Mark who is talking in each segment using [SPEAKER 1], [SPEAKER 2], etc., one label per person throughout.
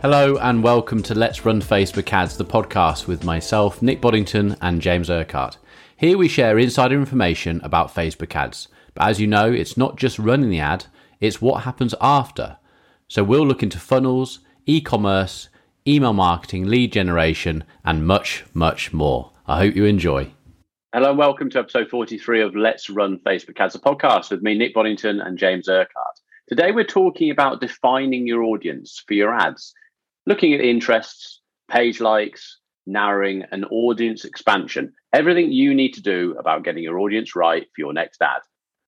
[SPEAKER 1] Hello and welcome to Let's Run Facebook Ads, the podcast with myself, Nick Boddington, and James Urquhart. Here we share insider information about Facebook ads. But as you know, it's not just running the ad, it's what happens after. So we'll look into funnels, e commerce, email marketing, lead generation, and much, much more. I hope you enjoy. Hello and welcome to episode 43 of Let's Run Facebook Ads, a podcast with me, Nick Boddington, and James Urquhart. Today we're talking about defining your audience for your ads, looking at interests, page likes, narrowing, and audience expansion. Everything you need to do about getting your audience right for your next ad.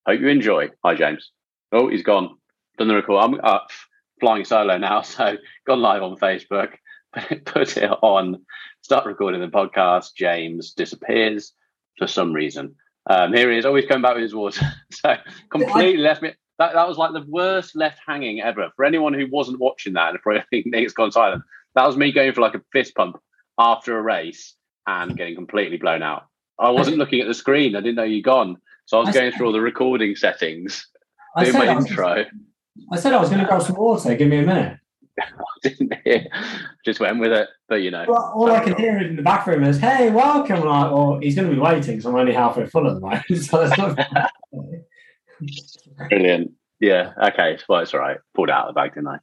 [SPEAKER 1] Hope you enjoy. Hi, James. Oh, he's gone. Done the record. I'm uh, flying solo now, so gone live on Facebook. Put it on. Start recording the podcast. James disappears for some reason. Um, here he is, always coming back with his water. so completely left me. That, that was like the worst left hanging ever. For anyone who wasn't watching that, and anything Nick's gone silent, that was me going for like a fist pump after a race and getting completely blown out. I wasn't looking at the screen. I didn't know you'd gone. So I was I going said, through all the recording settings, I doing my I intro.
[SPEAKER 2] I said I was going to grab some water. Give me a minute.
[SPEAKER 1] I didn't hear. Just went with it, but you know.
[SPEAKER 2] Well, all I can hear in the back room is, "Hey, welcome!" Like, well, he's going to be waiting, so I'm only halfway full at the moment. so that's not.
[SPEAKER 1] Brilliant. Yeah. Okay. Well, it's all right. Pulled out of the bag, didn't I?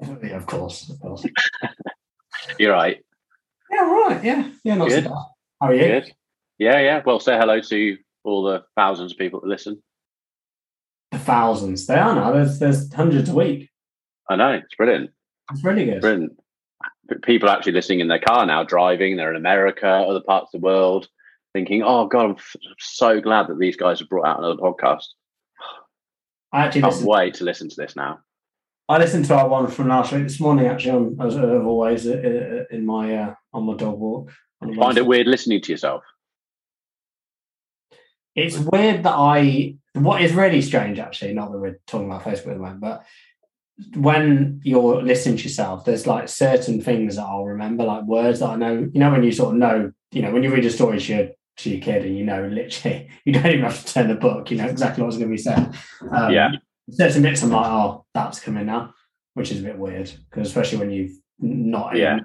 [SPEAKER 2] Yeah, of course. Of course.
[SPEAKER 1] You're right.
[SPEAKER 2] Yeah. Right. Yeah. Yeah. Not Good. so bad. How are you? Good.
[SPEAKER 1] Yeah. Yeah. Well, say hello to all the thousands of people that listen.
[SPEAKER 2] The thousands. They are now. There's there's hundreds a week.
[SPEAKER 1] I know. It's brilliant.
[SPEAKER 2] It's really good.
[SPEAKER 1] Brilliant. People actually listening in their car now, driving. They're in America, other parts of the world, thinking, "Oh God, I'm f- so glad that these guys have brought out another podcast." I actually can't wait to listen to this now.
[SPEAKER 2] I listened to our one from last week this morning, actually, on, as always, uh, uh, in my uh, on my dog walk.
[SPEAKER 1] Find it weird listening to yourself.
[SPEAKER 2] It's weird that I. What is really strange, actually, not that we're talking about Facebook at the moment, but when you're listening to yourself, there's like certain things that I'll remember, like words that I know. You know, when you sort of know, you know, when you read a story to your, to your kid and you know, literally, you don't even have to turn the book, you know exactly what's going to be said.
[SPEAKER 1] Um, yeah.
[SPEAKER 2] Certain bits I'm like, oh, that's coming now, which is a bit weird because especially when you've not
[SPEAKER 1] yeah.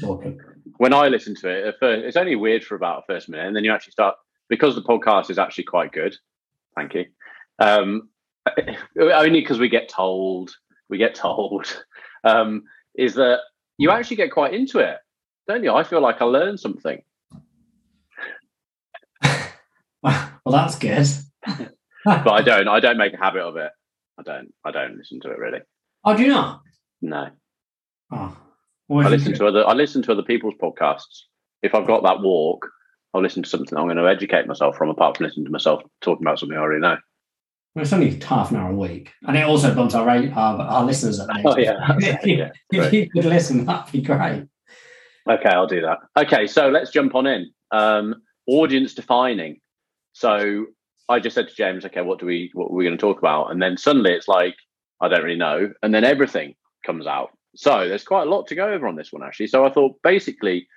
[SPEAKER 1] talking. When I listen to it, first, it's only weird for about a first minute, and then you actually start because the podcast is actually quite good. Thank you. Um, only because we get told we get told um, is that you actually get quite into it, don't you? I feel like I learned something.
[SPEAKER 2] well, that's good.
[SPEAKER 1] but I don't. I don't make a habit of it. I don't. I don't listen to it really.
[SPEAKER 2] Oh, do you not?
[SPEAKER 1] No.
[SPEAKER 2] Oh.
[SPEAKER 1] I listen to other. I listen to other people's podcasts. If I've got that walk, I'll listen to something I'm going to educate myself from, apart from listening to myself talking about something I already know.
[SPEAKER 2] Well, it's only half an hour a week, and it also bumps our rate, our, our listeners up.
[SPEAKER 1] Oh yeah,
[SPEAKER 2] if, you, yeah, if you could listen, that'd be great.
[SPEAKER 1] Okay, I'll do that. Okay, so let's jump on in. Um, audience defining. So I just said to James, okay, what do we what are we going to talk about? And then suddenly it's like I don't really know, and then everything comes out. So there's quite a lot to go over on this one actually. So I thought basically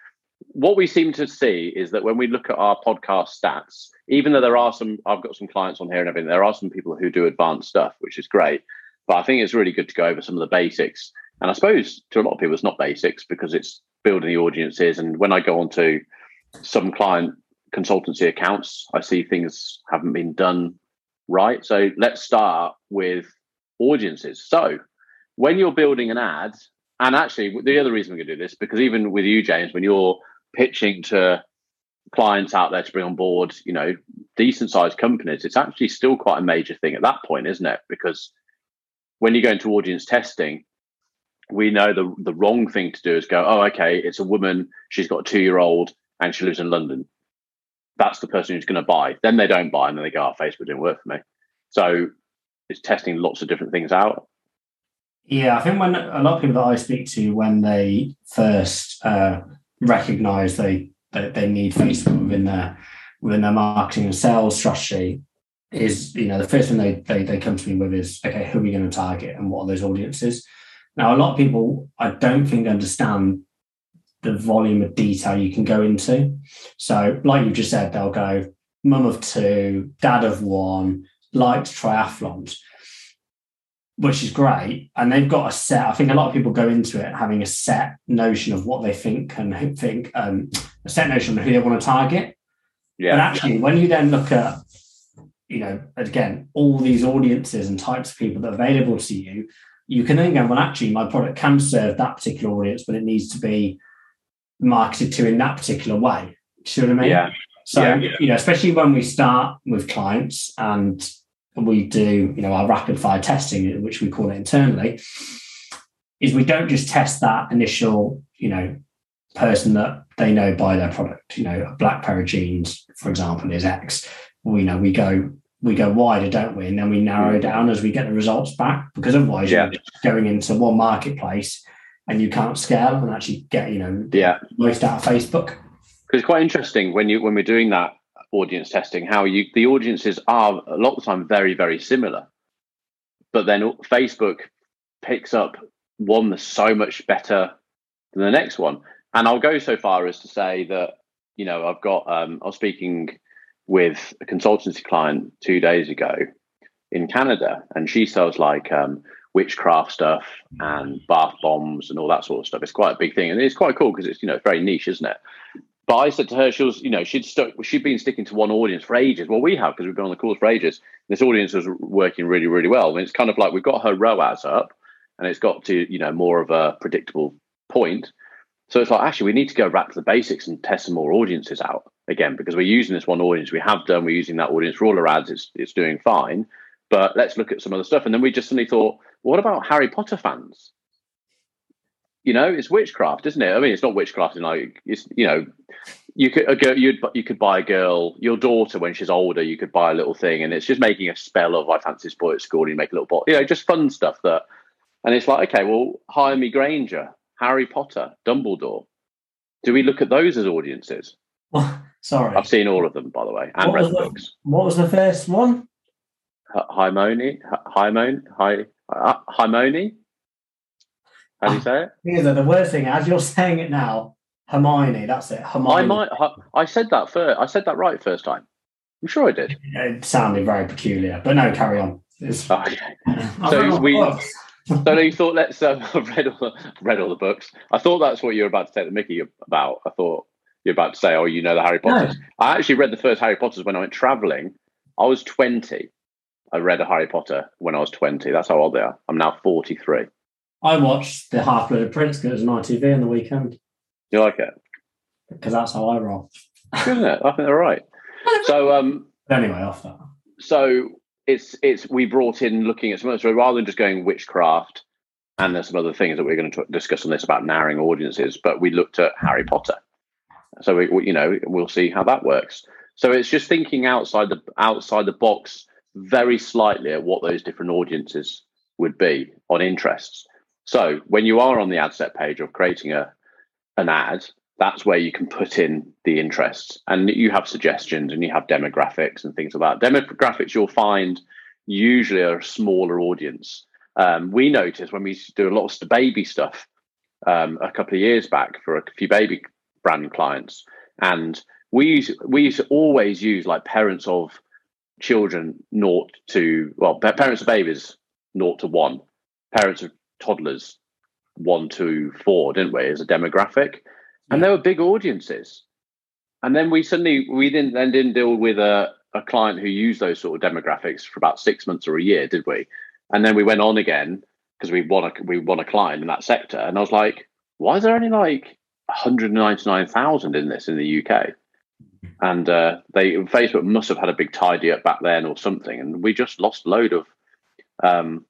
[SPEAKER 1] what we seem to see is that when we look at our podcast stats, even though there are some, I've got some clients on here and everything, there are some people who do advanced stuff, which is great. But I think it's really good to go over some of the basics. And I suppose to a lot of people, it's not basics because it's building the audiences. And when I go on to some client consultancy accounts, I see things haven't been done right. So let's start with audiences. So when you're building an ad, and actually the other reason we're going to do this because even with you james when you're pitching to clients out there to bring on board, you know, decent sized companies, it's actually still quite a major thing at that point, isn't it? Because when you go into audience testing, we know the the wrong thing to do is go, oh, okay, it's a woman, she's got a two year old, and she lives in London. That's the person who's going to buy. Then they don't buy, and then they go, oh, Facebook didn't work for me. So it's testing lots of different things out.
[SPEAKER 2] Yeah, I think when a lot of people that I speak to, when they first uh, recognize they, they they need Facebook within their within their marketing and sales strategy, is you know the first thing they they, they come to me with is okay, who are we going to target and what are those audiences? Now, a lot of people I don't think understand the volume of detail you can go into. So, like you just said, they'll go mum of two, dad of one, likes triathlons which is great. And they've got a set. I think a lot of people go into it having a set notion of what they think and think um, a set notion of who they want to target.
[SPEAKER 1] Yeah.
[SPEAKER 2] But actually, when you then look at, you know, again, all these audiences and types of people that are available to you, you can then go, well, actually, my product can serve that particular audience, but it needs to be marketed to in that particular way. See what I mean?
[SPEAKER 1] Yeah.
[SPEAKER 2] So,
[SPEAKER 1] Yeah.
[SPEAKER 2] you know, especially when we start with clients and we do, you know, our rapid fire testing, which we call it internally, is we don't just test that initial, you know, person that they know buy their product. You know, a black pair of jeans, for example, is X. We know we go we go wider, don't we? And then we narrow down as we get the results back because otherwise
[SPEAKER 1] Yeah.
[SPEAKER 2] you're going into one marketplace and you can't scale and actually get, you know,
[SPEAKER 1] Yeah.
[SPEAKER 2] most out of Facebook.
[SPEAKER 1] because it's quite interesting when you when we're doing that audience testing how you the audiences are a lot of the time very very similar but then facebook picks up one that's so much better than the next one and i'll go so far as to say that you know i've got um, i was speaking with a consultancy client two days ago in canada and she sells like um, witchcraft stuff mm. and bath bombs and all that sort of stuff it's quite a big thing and it's quite cool because it's you know very niche isn't it but I said to her, she was, you know, she'd stuck, she'd been sticking to one audience for ages. Well, we have because we've been on the course for ages. This audience was working really, really well. And it's kind of like we've got her ROAS up, and it's got to, you know, more of a predictable point. So it's like actually we need to go back to the basics and test some more audiences out again because we're using this one audience we have done. We're using that audience for all our ads. It's it's doing fine, but let's look at some other stuff. And then we just suddenly thought, what about Harry Potter fans? You know, it's witchcraft, isn't it? I mean, it's not witchcraft. You know, it's you know, you could a girl, you'd you could buy a girl, your daughter when she's older, you could buy a little thing, and it's just making a spell of I fancy this boy at school. And you make a little bot, you know, just fun stuff that, and it's like okay, well, Hermione Granger, Harry Potter, Dumbledore. Do we look at those as audiences?
[SPEAKER 2] Sorry.
[SPEAKER 1] I've seen all of them, by the way, and
[SPEAKER 2] What
[SPEAKER 1] read the- books.
[SPEAKER 2] What was the first one?
[SPEAKER 1] H- Hermione, H- Hermione, Hi- uh, How do you say it?
[SPEAKER 2] Because the worst thing, as you're saying it now, Hermione, that's it. Hermione.
[SPEAKER 1] I might. I said that first. I said that right first time. I'm sure I did.
[SPEAKER 2] It sounded very peculiar, but no, carry on. It's,
[SPEAKER 1] Okay. So we- So you thought let's um, read all the read all the books. I thought that's what you were about to take the Mickey about. I thought you're about to say, oh, you know the Harry Potters. I actually read the first Harry Potters when I went traveling. I was 20. I read a Harry Potter when I was 20. That's how old they are. I'm now 43.
[SPEAKER 2] I watched the Half Blooded Prince because it was on ITV on the weekend
[SPEAKER 1] You like it?
[SPEAKER 2] because that's how I roll.
[SPEAKER 1] Isn't it? I think they're right. So um,
[SPEAKER 2] anyway, off that.
[SPEAKER 1] so it's it's we brought in looking at some so rather than just going witchcraft and there's some other things that we're going to discuss on this about narrowing audiences but we looked at harry potter so we, we- you know we'll see how that works so it's just thinking outside the outside the box very slightly at what those different audiences would be on interests. So when you are on the ad set page of creating a an ad that's where you can put in the interests. And you have suggestions and you have demographics and things like that. Demographics you'll find usually are a smaller audience. Um, we noticed when we used to do a lot of baby stuff um, a couple of years back for a few baby brand clients. And we used, we used to always use like parents of children naught to well pa- parents of babies naught to one parents of toddlers one to four didn't we as a demographic and there were big audiences. And then we suddenly we didn't then didn't deal with a, a client who used those sort of demographics for about six months or a year, did we? And then we went on again because we won a we won a client in that sector, and I was like, why is there only like 199,000 in this in the UK? And uh, they Facebook must have had a big tidy up back then or something, and we just lost load of um,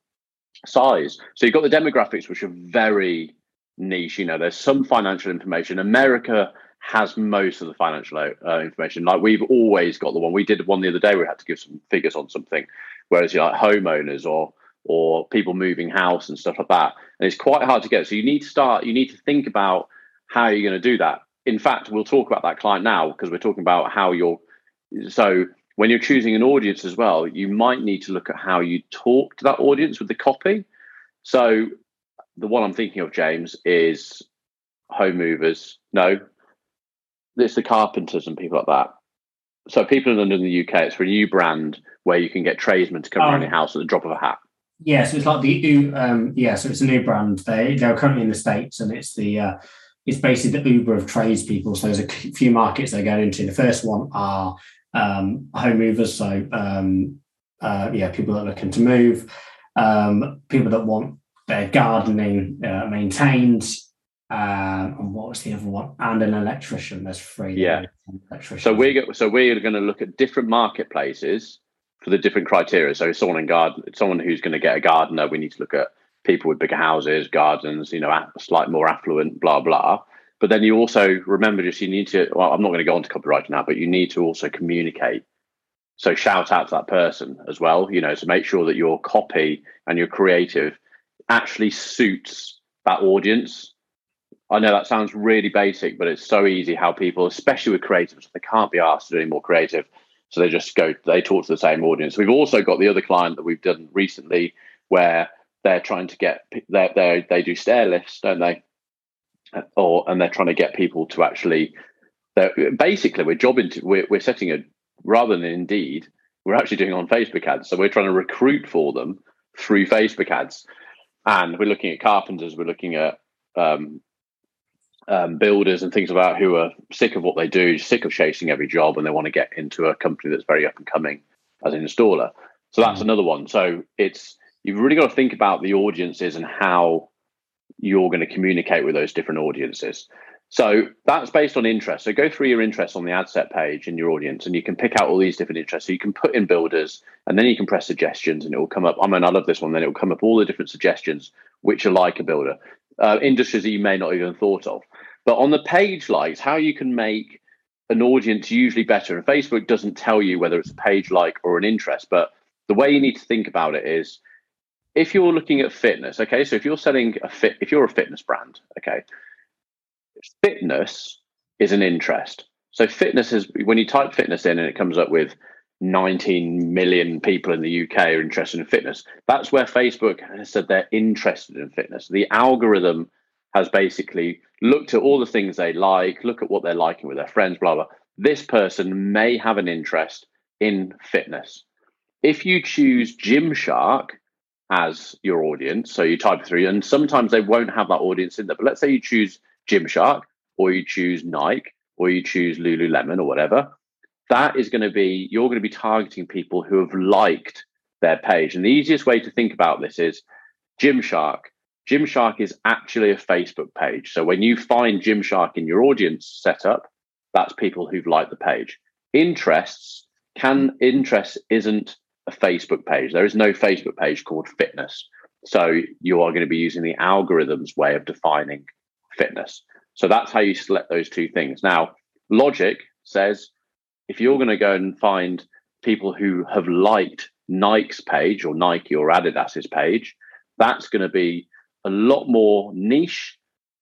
[SPEAKER 1] size. So you've got the demographics, which are very niche. You know, there's some financial information. America has most of the financial uh, information. Like we've always got the one. We did one the other day. We had to give some figures on something, whereas you know, like homeowners or or people moving house and stuff like that. And it's quite hard to get. So you need to start. You need to think about how you're going to do that. In fact, we'll talk about that client now because we're talking about how you're. So when you're choosing an audience as well, you might need to look at how you talk to that audience with the copy. So the one I'm thinking of, James, is home movers. No, it's the carpenters and people like that. So people in London, the UK, it's for a new brand where you can get tradesmen to come
[SPEAKER 2] Oh.
[SPEAKER 1] around your house at the drop of a hat.
[SPEAKER 2] Yeah, so it's like the um, yeah, so it's a new brand. They they're currently in the states, and it's the uh, it's basically the Uber of tradespeople. So there's a few markets they go into. The first one are um, home movers, so um, uh, yeah, people that are looking to move, um, people that want their gardening uh, maintained, um, and what was the other one? And an electrician. There's free.
[SPEAKER 1] Yeah. So we're so we're going to look at different marketplaces for the different criteria. So someone in garden, someone who's going to get a gardener, we need to look at people with bigger houses, gardens, you know, slightly more affluent, blah blah. But then you also remember just you need to. Well, I'm not going to go on to copyright now, but you need to also communicate. So shout out to that person as well. You know, to make sure that your copy and your creative actually suits that audience. I know that sounds really basic, but it's so easy how people, especially with creatives, they can't be asked to do any more creative. So they just go, they talk to the same audience. We've also got the other client that we've done recently where they're trying to get they they they do stair lifts, don't they? Or and they're trying to get people to actually. Basically, we're jobbing to we're, we're setting a rather than Indeed, we're actually doing on Facebook ads. So we're trying to recruit for them through Facebook ads, and we're looking at carpenters, we're looking at um, um, builders and things about who are sick of what they do, sick of chasing every job, and they want to get into a company that's very up and coming as an installer. So that's mm. another one. So it's you've really got to think about the audiences and how you're going to communicate with those different audiences. So that's based on interest. So go through your interests on the ad set page in your audience, and you can pick out all these different interests. So you can put in builders, and then you can press suggestions, and it will come up. I mean, I love this one. Then it will come up all the different suggestions which are like a builder, uh, industries that you may not even thought of. But on the page likes, how you can make an audience usually better. And Facebook doesn't tell you whether it's a page like or an interest, but the way you need to think about it is if you're looking at fitness, okay, so if you're selling a fit, if you're a fitness brand, okay, fitness is an interest. So fitness is when you type fitness in and it comes up with 19 million people in the UK are interested in fitness. That's where Facebook has said they're interested in fitness. The algorithm has basically looked at all the things they like, look at what they're liking with their friends, blah, blah. This person may have an interest in fitness. If you choose Gymshark, as your audience. So you type through, and sometimes they won't have that audience in there. But let's say you choose Gymshark, or you choose Nike, or you choose Lululemon, or whatever. That is going to be you're going to be targeting people who have liked their page. And the easiest way to think about this is Gymshark. Gymshark is actually a Facebook page. So when you find Gymshark in your audience setup, that's people who've liked the page. Interests can interest isn't a Facebook page. There is no Facebook page called fitness. So you are going to be using the algorithm's way of defining fitness. So that's how you select those two things. Now, logic says if you're going to go and find people who have liked Nike's page or Nike or Adidas's page, that's going to be a lot more niche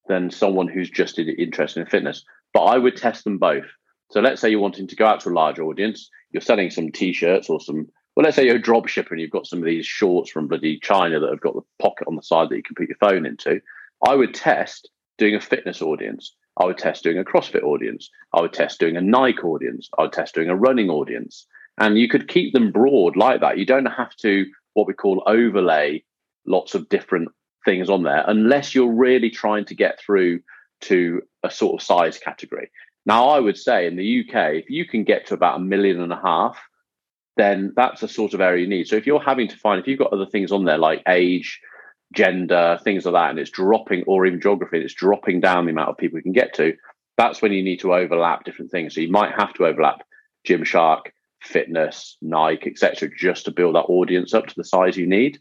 [SPEAKER 1] than someone who's just interested in fitness. But I would test them both. So let's say you're wanting to go out to a large audience, you're selling some t-shirts or some well, let's say you're a drop shipper and you've got some of these shorts from bloody China that have got the pocket on the side that you can put your phone into. I would test doing a fitness audience. I would test doing a CrossFit audience. I would test doing a Nike audience. I would test doing a running audience. And you could keep them broad like that. You don't have to what we call overlay lots of different things on there unless you're really trying to get through to a sort of size category. Now, I would say in the UK, if you can get to about a million and a half then that's the sort of area you need. So if you're having to find, if you've got other things on there like age, gender, things like that, and it's dropping, or even geography, and it's dropping down the amount of people you can get to, that's when you need to overlap different things. So you might have to overlap Gymshark, fitness, Nike, etc., just to build that audience up to the size you need.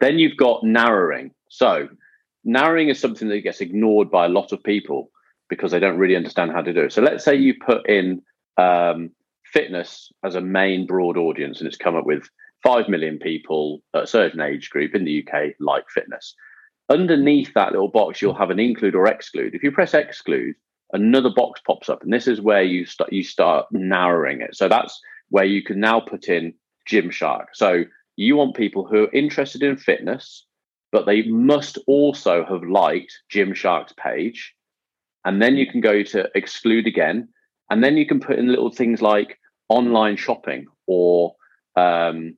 [SPEAKER 1] Then you've got narrowing. So narrowing is something that gets ignored by a lot of people because they don't really understand how to do it. So let's say you put in um, fitness as a main broad audience, and it's come up with 5 million people at a certain age group in the UK like fitness. Underneath that little box, you'll have an include or exclude. If you press exclude, another box pops up, and this is where you start you start narrowing it. So that's where you can now put in Gymshark. So you want people who are interested in fitness, but they must also have liked Gymshark's page. And then you can go to exclude again. And then you can put in little things like online shopping or um,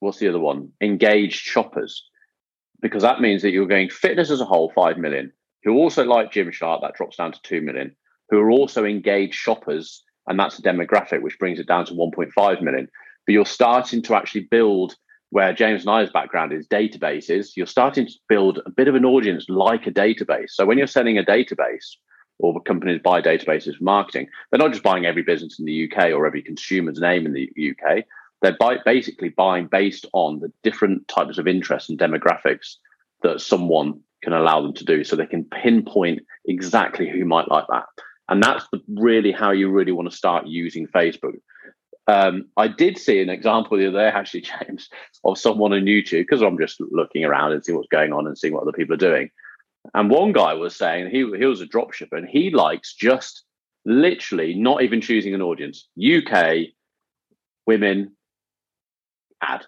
[SPEAKER 1] what's the other one? Engaged shoppers, because that means that you're going fitness as a whole, 5 million, who also like Gymshark, that drops down to 2 million, who are also engaged shoppers, and that's a demographic, which brings it down to 1.5 million. But you're starting to actually build where James and I's background is databases, you're starting to build a bit of an audience like a database. So when you're selling a database, or companies buy databases for marketing, they're not just buying every business in the UK or every consumer's name in the UK. They're buy, basically buying based on the different types of interests and demographics that someone can allow them to do. So they can pinpoint exactly who might like that. And that's the, really how you really want to start using Facebook. Um, I did see an example the other day, actually, James, of someone on YouTube because I'm just looking around and seeing what's going on and seeing what other people are doing. And one guy was saying he he was a dropshipper and he likes just literally not even choosing an audience. UK women ad.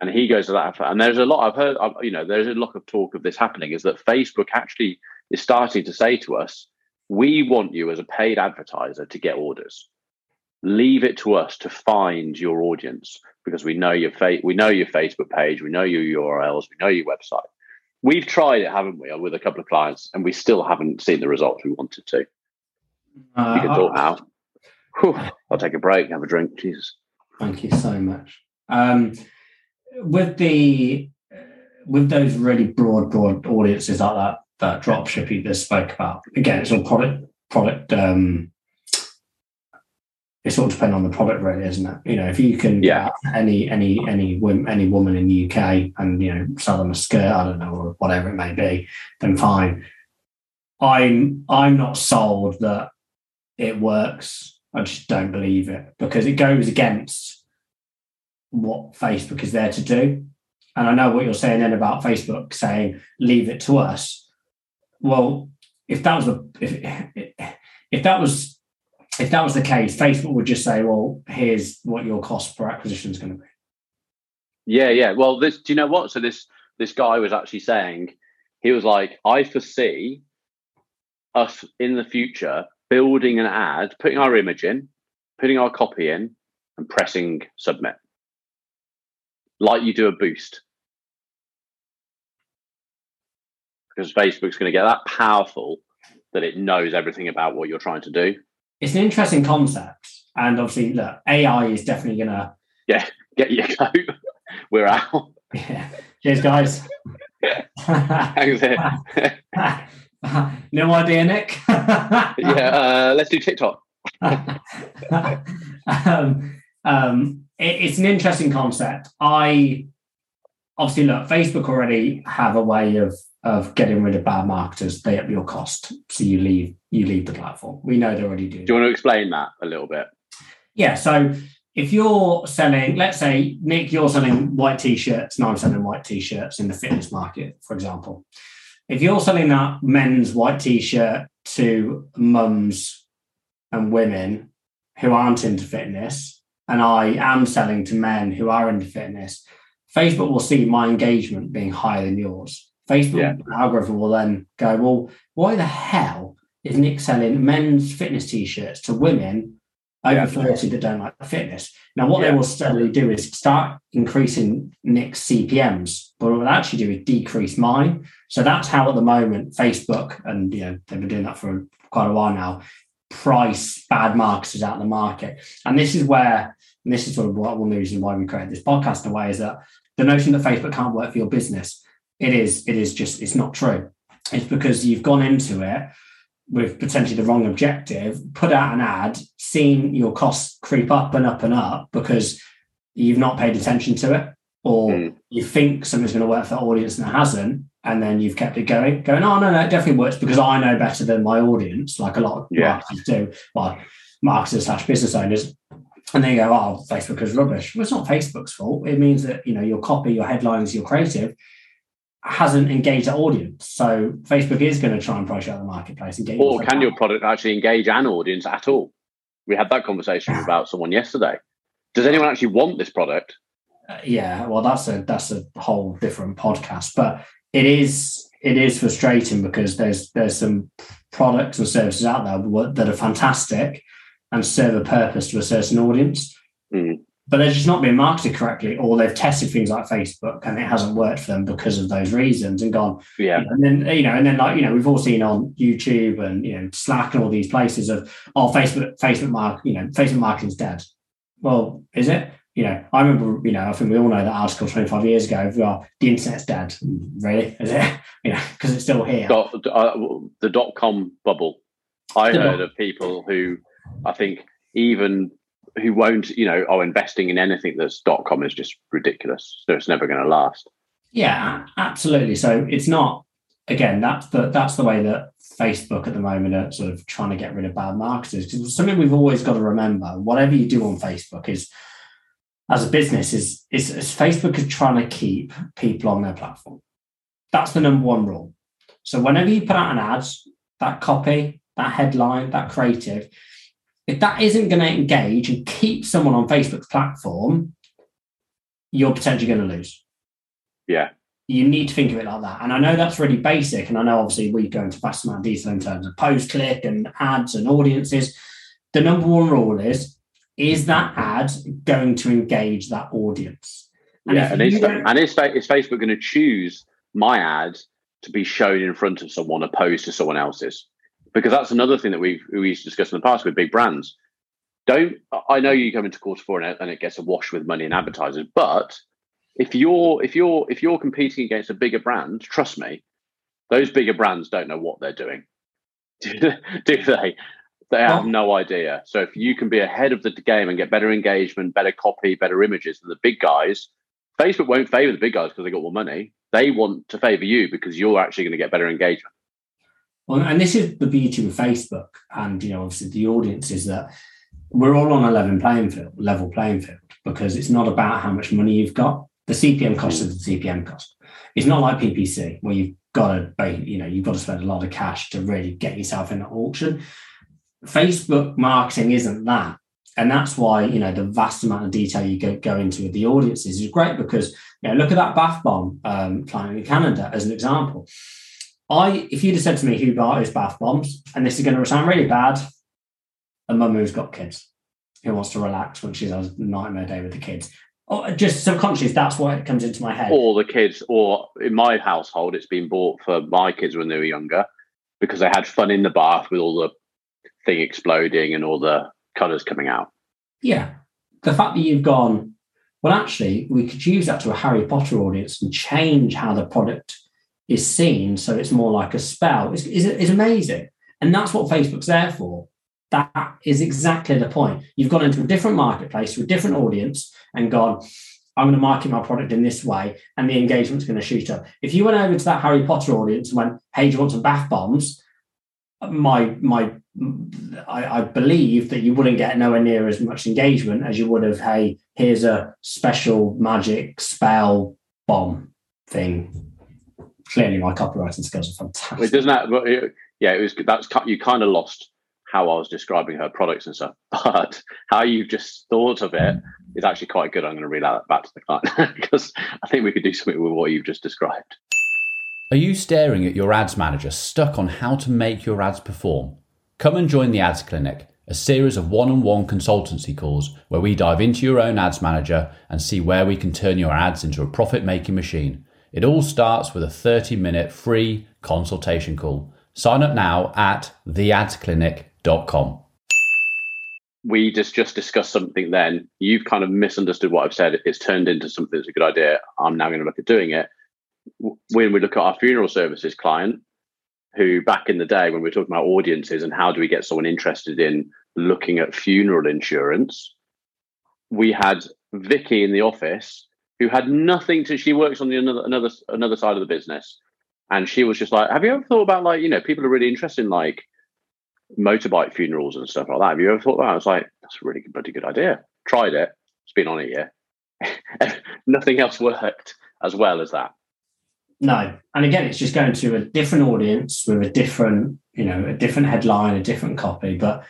[SPEAKER 1] And he goes to that, and there's a lot I've heard. You know, there's a lot of talk of this happening. Is that Facebook actually is starting to say to us, "We want you as a paid advertiser to get orders. Leave it to us to find your audience because we know your fa- we know your Facebook page, we know your URLs, we know your website. We've tried it, haven't we, with a couple of clients, and we still haven't seen the results we wanted to. Uh, you can talk now. Whew, I'll take a break, have a drink. Jesus.
[SPEAKER 2] Thank you so much. Um, with the with those really broad, broad audiences like that that drop shipping that spoke about, again, it's all product product um, it's all dependent on the product, really, isn't it? You know, if you can
[SPEAKER 1] yeah.
[SPEAKER 2] any any any any woman in the UK and you know sell them a skirt, I don't know, or whatever it may be, then fine. I'm I'm not sold that it works. I just don't believe it because it goes against what Facebook is there to do. And I know what you're saying then about Facebook saying leave it to us. Well, if that was a if if that was if that was the case, Facebook would just say, "Well, here's what your cost per acquisition is going to be."
[SPEAKER 1] Yeah, yeah. Well, this. Do you know what? So this this guy was actually saying he was like, "I foresee us in the future building an ad, putting our image in, putting our copy in, and pressing submit, like you do a boost." Because Facebook's going to get that powerful that it knows everything about what you're trying to do
[SPEAKER 2] it's an interesting concept. And obviously, look, AI is definitely going to.
[SPEAKER 1] Yeah, get your coat. We're out.
[SPEAKER 2] Yeah. Cheers, guys. Thanks, no idea, Nick.
[SPEAKER 1] yeah, uh, let's do TikTok.
[SPEAKER 2] um, um, it, it's an interesting concept. I obviously look, Facebook already have a way of of getting rid of bad marketers, they up your cost. So you leave you leave the platform. We know they're already do.
[SPEAKER 1] Do you want to explain that a little bit?
[SPEAKER 2] Yeah. So if you're selling, let's say, Nick, you're selling white t-shirts, and I'm selling white t-shirts in the fitness market, for example. If you're selling that men's white t-shirt to mums and women who aren't into fitness, and I am selling to men who are into fitness, Facebook will see my engagement being higher than yours. Facebook yeah. algorithm will then go, well, why the hell is Nick selling men's fitness t-shirts to women over yeah. 30 that don't like fitness? Now, what yeah. they will steadily do is start increasing Nick's CPMs, but what will actually do is decrease mine. So that's how at the moment Facebook, and you know, they've been doing that for quite a while now, price bad marketers out of the market. And this is where, and this is sort of what one of the reasons why we created this podcast in a way is that the notion that Facebook can't work for your business it is it is just it's not true it's because you've gone into it with potentially the wrong objective put out an ad seen your costs creep up and up and up because you've not paid attention to it or mm. you think something's going to work for the audience and it hasn't and then you've kept it going going oh no no it definitely works because i know better than my audience like a lot of yeah. marketers do well marketers slash business owners and they go oh facebook is rubbish well it's not facebook's fault it means that you know your copy your headlines your creative hasn't engaged that audience. So Facebook is going to try and price out the marketplace.
[SPEAKER 1] And or can your product actually engage an audience at all? We had that conversation about someone yesterday. Does anyone actually want this product?
[SPEAKER 2] Uh, yeah, well, that's a that's a whole different podcast. But it is it is frustrating because there's there's some products and services out there that are fantastic and serve a purpose to a certain audience.
[SPEAKER 1] Mm.
[SPEAKER 2] But they're just not being marketed correctly, or they've tested things like Facebook and it hasn't worked for them because of those reasons and gone.
[SPEAKER 1] Yeah.
[SPEAKER 2] And then you know, and then like you know, we've all seen on YouTube and you know Slack and all these places of oh Facebook Facebook mark you know Facebook marketing's dead. Well, is it? You know, I remember, you know, I think we all know that article 25 years ago, well, the internet's dead. Really? Is it? You know, because it's still here.
[SPEAKER 1] Dot, uh, the dot com bubble. I heard of people who I think even who won't, you know, are investing in anything that's dot com is just ridiculous. So it's never going to last.
[SPEAKER 2] Yeah, absolutely. So it's not. Again, that's the that's the way that Facebook at the moment are sort of trying to get rid of bad marketers. Because something we've always got to remember: whatever you do on Facebook is, as a business, is is, is Facebook is trying to keep people on their platform. That's the number one rule. So whenever you put out an ad, that copy, that headline, that creative, if that isn't going to engage and keep someone on Facebook's platform, you're potentially going to lose.
[SPEAKER 1] Yeah.
[SPEAKER 2] You need to think of it like that. And I know that's really basic. And I know obviously we go into vast amount of detail in terms of post click and ads and audiences. The number one rule is is that ad going to engage that audience?
[SPEAKER 1] And yeah, and is, and is, is Facebook going to choose my ad to be shown in front of someone opposed to someone else's? Because that's another thing that we've we used to discuss in the past with big brands. Don't I know you come into quarter four and it, and it gets awash with money and advertisers, but if you're if you're if you're competing against a bigger brand, trust me, those bigger brands don't know what they're doing. do they? They have no idea. So if you can be ahead of the game and get better engagement, better copy, better images than the big guys, Facebook won't favor the big guys because they got more money. They want to favor you because you're actually going to get better engagement.
[SPEAKER 2] And this is the beauty with Facebook, and you know, obviously the audience is that we're all on a level playing field, level playing field, because it's not about how much money you've got. The CPM cost is the CPM cost. It's not like PPC where you've got to, you know, you've got to spend a lot of cash to really get yourself in an auction. Facebook marketing isn't that. And that's why, you know, the vast amount of detail you go, go into with the audiences is great because, you know, look at that bath bomb um, client in Canada as an example I, if you'd have said to me who buys bath bombs, and this is going to sound really bad, a mum who's got kids who wants to relax when she's has a nightmare day with the kids. Or just subconscious, that's what it comes into my head.
[SPEAKER 1] Or the kids, or in my household, it's been bought for my kids when they were younger because they had fun in the bath with all the thing exploding and all the colours coming out.
[SPEAKER 2] Yeah. The fact that you've gone, well, actually, we could use that to a Harry Potter audience and change how the product is seen. So it's more like a spell. It's, it's, it's amazing. And that's what Facebook's there for. That is exactly the point. You've gone into a different marketplace to a different audience and gone, I'm going to market my product in this way, and the engagement's going to shoot up. If you went over to that Harry Potter audience and went, "Hey, do you want some bath bombs?" My my, I, I believe that you wouldn't get nowhere near as much engagement as you would have. Hey, here's a special magic spell bomb thing clearly my copywriting skills are fantastic.
[SPEAKER 1] It doesn't that, yeah, it was that's you kind of lost how I was describing her products and stuff, but how you've just thought of it is actually quite good. I'm going to read that back to the client because I think we could do something with what you've just described.
[SPEAKER 3] Are you staring at your ads manager, stuck on how to make your ads perform? Come and join the Ads Clinic, a series of one on one consultancy calls where we dive into your own ads manager and see where we can turn your ads into a profit making machine. It all starts with a 30 minute free consultation call. Sign up now at theadsclinic.com.
[SPEAKER 1] We just, just discussed something then. You've kind of misunderstood what I've said. It's turned into something that's a good idea. I'm now going to look at doing it. When we look at our funeral services client, who back in the day when we were talking about audiences and how do we get someone interested in looking at funeral insurance, we had Vicky in the office who had nothing to. She works on the another another another side of the business, and she was just like, "Have you ever thought about like you know people are really interested in like motorbike funerals and stuff like that? Have you ever thought that?" I was like, "That's a really good, bloody good idea." Tried it. It's been on a year. Nothing else worked as well as that.
[SPEAKER 2] No, and again, it's just going to a different audience with a different, you know, a different headline, a different copy, but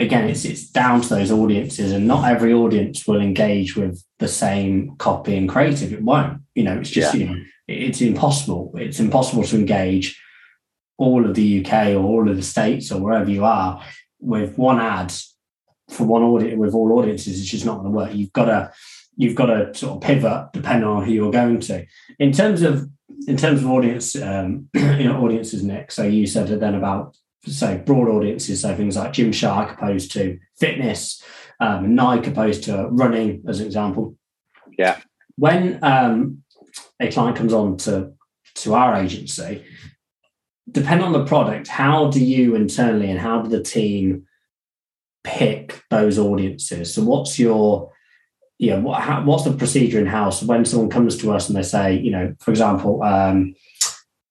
[SPEAKER 2] again, it's it's down to those audiences, and not every audience will engage with the same copy and creative. It won't. You know, it's just yeah. you know, it's impossible. It's impossible to engage all of the UK or all of the states or wherever you are with one ad for one audience with all audiences, it's just not going to work. You've got to you've got to sort of pivot depending on who you're going to. In terms of in terms of audience, um, you know, audiences, Nick. So you said then about say broad audiences, so things like Gymshark opposed to fitness, um, Nike opposed to running, as an example.
[SPEAKER 1] Yeah.
[SPEAKER 2] When um, a client comes on to to our agency, depending on the product, how do you internally and how do the team pick those audiences? So what's your yeah, what, how, what's the procedure in house when someone comes to us and they say, you know, for example, um,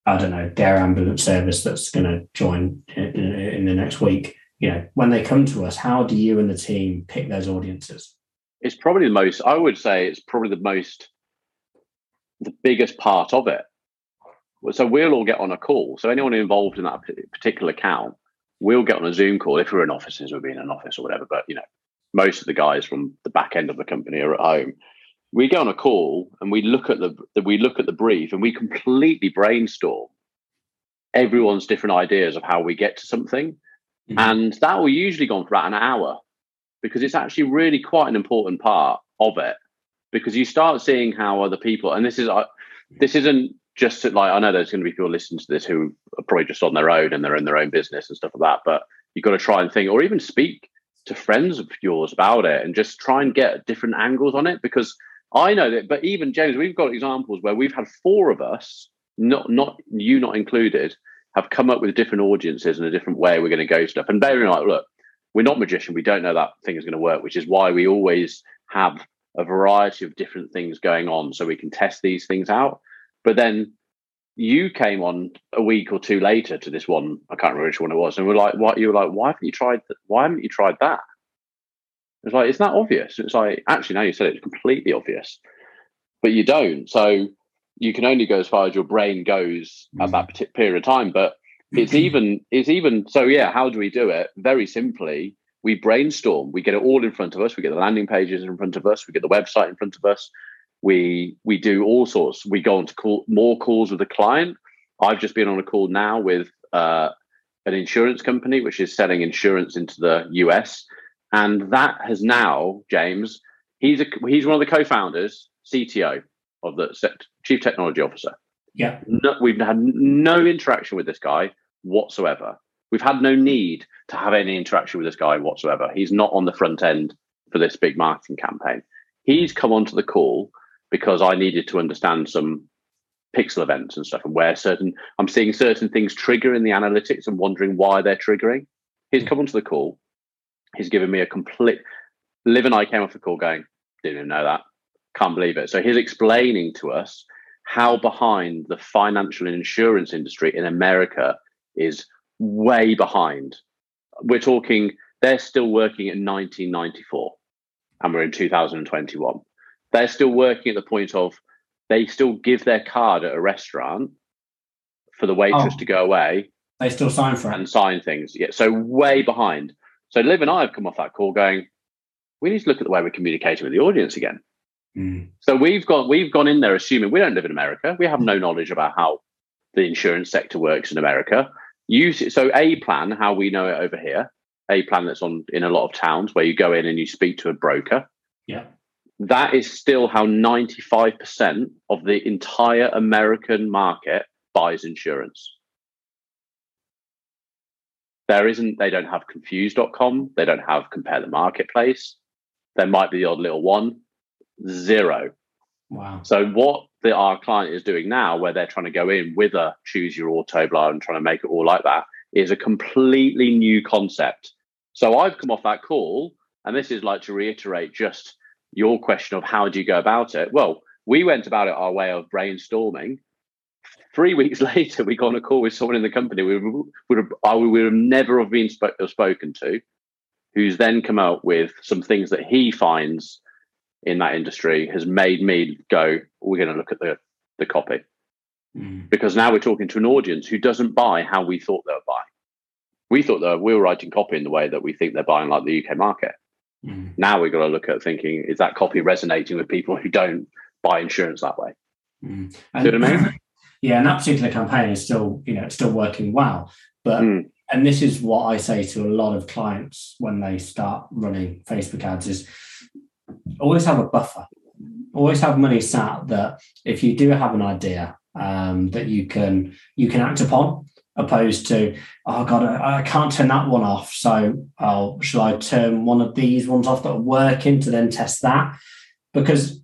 [SPEAKER 2] I don't know, their ambulance service that's going to join in, in, the next week. You know, when they come to us, how do you and the team pick those audiences?
[SPEAKER 1] It's probably the most. I would say it's probably the most, the biggest part of it. So we'll all get on a call. So anyone involved in that particular account, we'll get on a Zoom call if we're in offices, we'll be in an office or whatever. But you know, most of the guys from the back end of the company are at home. We go on a call and we look at the, we look at the brief and we completely brainstorm everyone's different ideas of how we get to something. Mm-hmm. And that will usually go on for about an hour because it's actually really quite an important part of it because you start seeing how other people and this is uh, this isn't just like I know there's going to be people listening to this who are probably just on their own and they're in their own business and stuff like that but you've got to try and think or even speak to friends of yours about it and just try and get different angles on it because I know that, but even James, we've got examples where we've had four of us, not not you not included, have come up with different audiences and a different way we're going to go stuff. And bearing like, look, we're not magician, we don't know that thing is going to work, which is why we always have a variety of different things going on so we can test these things out. But then you came on a week or two later to this one. I can't remember which one it was, and we're like, "What?" You were like, "Why haven't you tried? That? Why haven't you tried that?" It's like it's not obvious. It's like actually now you said it, it's completely obvious, but you don't. So you can only go as far as your brain goes mm. at that mm. period of time. But it's even it's even so. Yeah, how do we do it? Very simply, we brainstorm. We get it all in front of us. We get the landing pages in front of us. We get the website in front of us we we do all sorts. We go on to call more calls with the client. I've just been on a call now with uh, an insurance company which is selling insurance into the US, and that has now James. He's a he's one of the co-founders, CTO of the chief technology officer.
[SPEAKER 2] Yeah,
[SPEAKER 1] no, we've had no interaction with this guy whatsoever. We've had no need to have any interaction with this guy whatsoever. He's not on the front end for this big marketing campaign. He's come onto the call because I needed to understand some pixel events and stuff and where certain I'm seeing certain things trigger in the analytics and wondering why they're triggering. He's hmm. come onto the call. He's given me a complete Liv and I came off the call going, didn't even know that. Can't believe it. So he's explaining to us how behind the financial and insurance industry in America is way behind. We're talking, they're still working in 1994 and we're in 2021 they're still working at the point of they still give their card at a restaurant for the waitress oh, to go away.
[SPEAKER 2] They still sign for
[SPEAKER 1] it and sign things. Yeah, so way behind. So Liv and I have come off that call going, we need to look at the way we're communicating with the audience again. Mm. So we've got we've gone in there assuming we don't live in America. We have no knowledge about how the insurance sector works in America. Use so a plan, how we know it over here, a plan that's on in a lot of towns where you go in and you speak to a broker.
[SPEAKER 2] Yeah
[SPEAKER 1] that is still how 95% of the entire American market buys insurance. There isn't, they don't have confused.com, they don't have compare the marketplace. There might be the odd little one, zero.
[SPEAKER 2] Wow.
[SPEAKER 1] So, what the, our client is doing now, where they're trying to go in with a choose your auto blah and trying to make it all like that, is a completely new concept. So, I've come off that call, and this is like to reiterate just your question of how do you go about it? Well, we went about it our way of brainstorming. Three weeks later, we got on a call with someone in the company we would have, I would have never have been sp- spoken to, who's then come out with some things that he finds in that industry has made me go, we're going to look at the, the copy. Mm. Because now we're talking to an audience who doesn't buy how we thought they would buy. We thought that we were writing copy in the way that we think they're buying like the UK market. Mm. Now we've got to look at thinking: is that copy resonating with people who don't buy insurance that way?
[SPEAKER 2] Mm. And, what I mean? Yeah, and that particular campaign is still, you know, it's still working well. But mm. and this is what I say to a lot of clients when they start running Facebook ads is always have a buffer. Always have money sat that if you do have an idea um, that you can you can act upon, opposed to oh god I, I can't turn that one off, so oh, shall I turn one of these ones off that are working to then test that? Because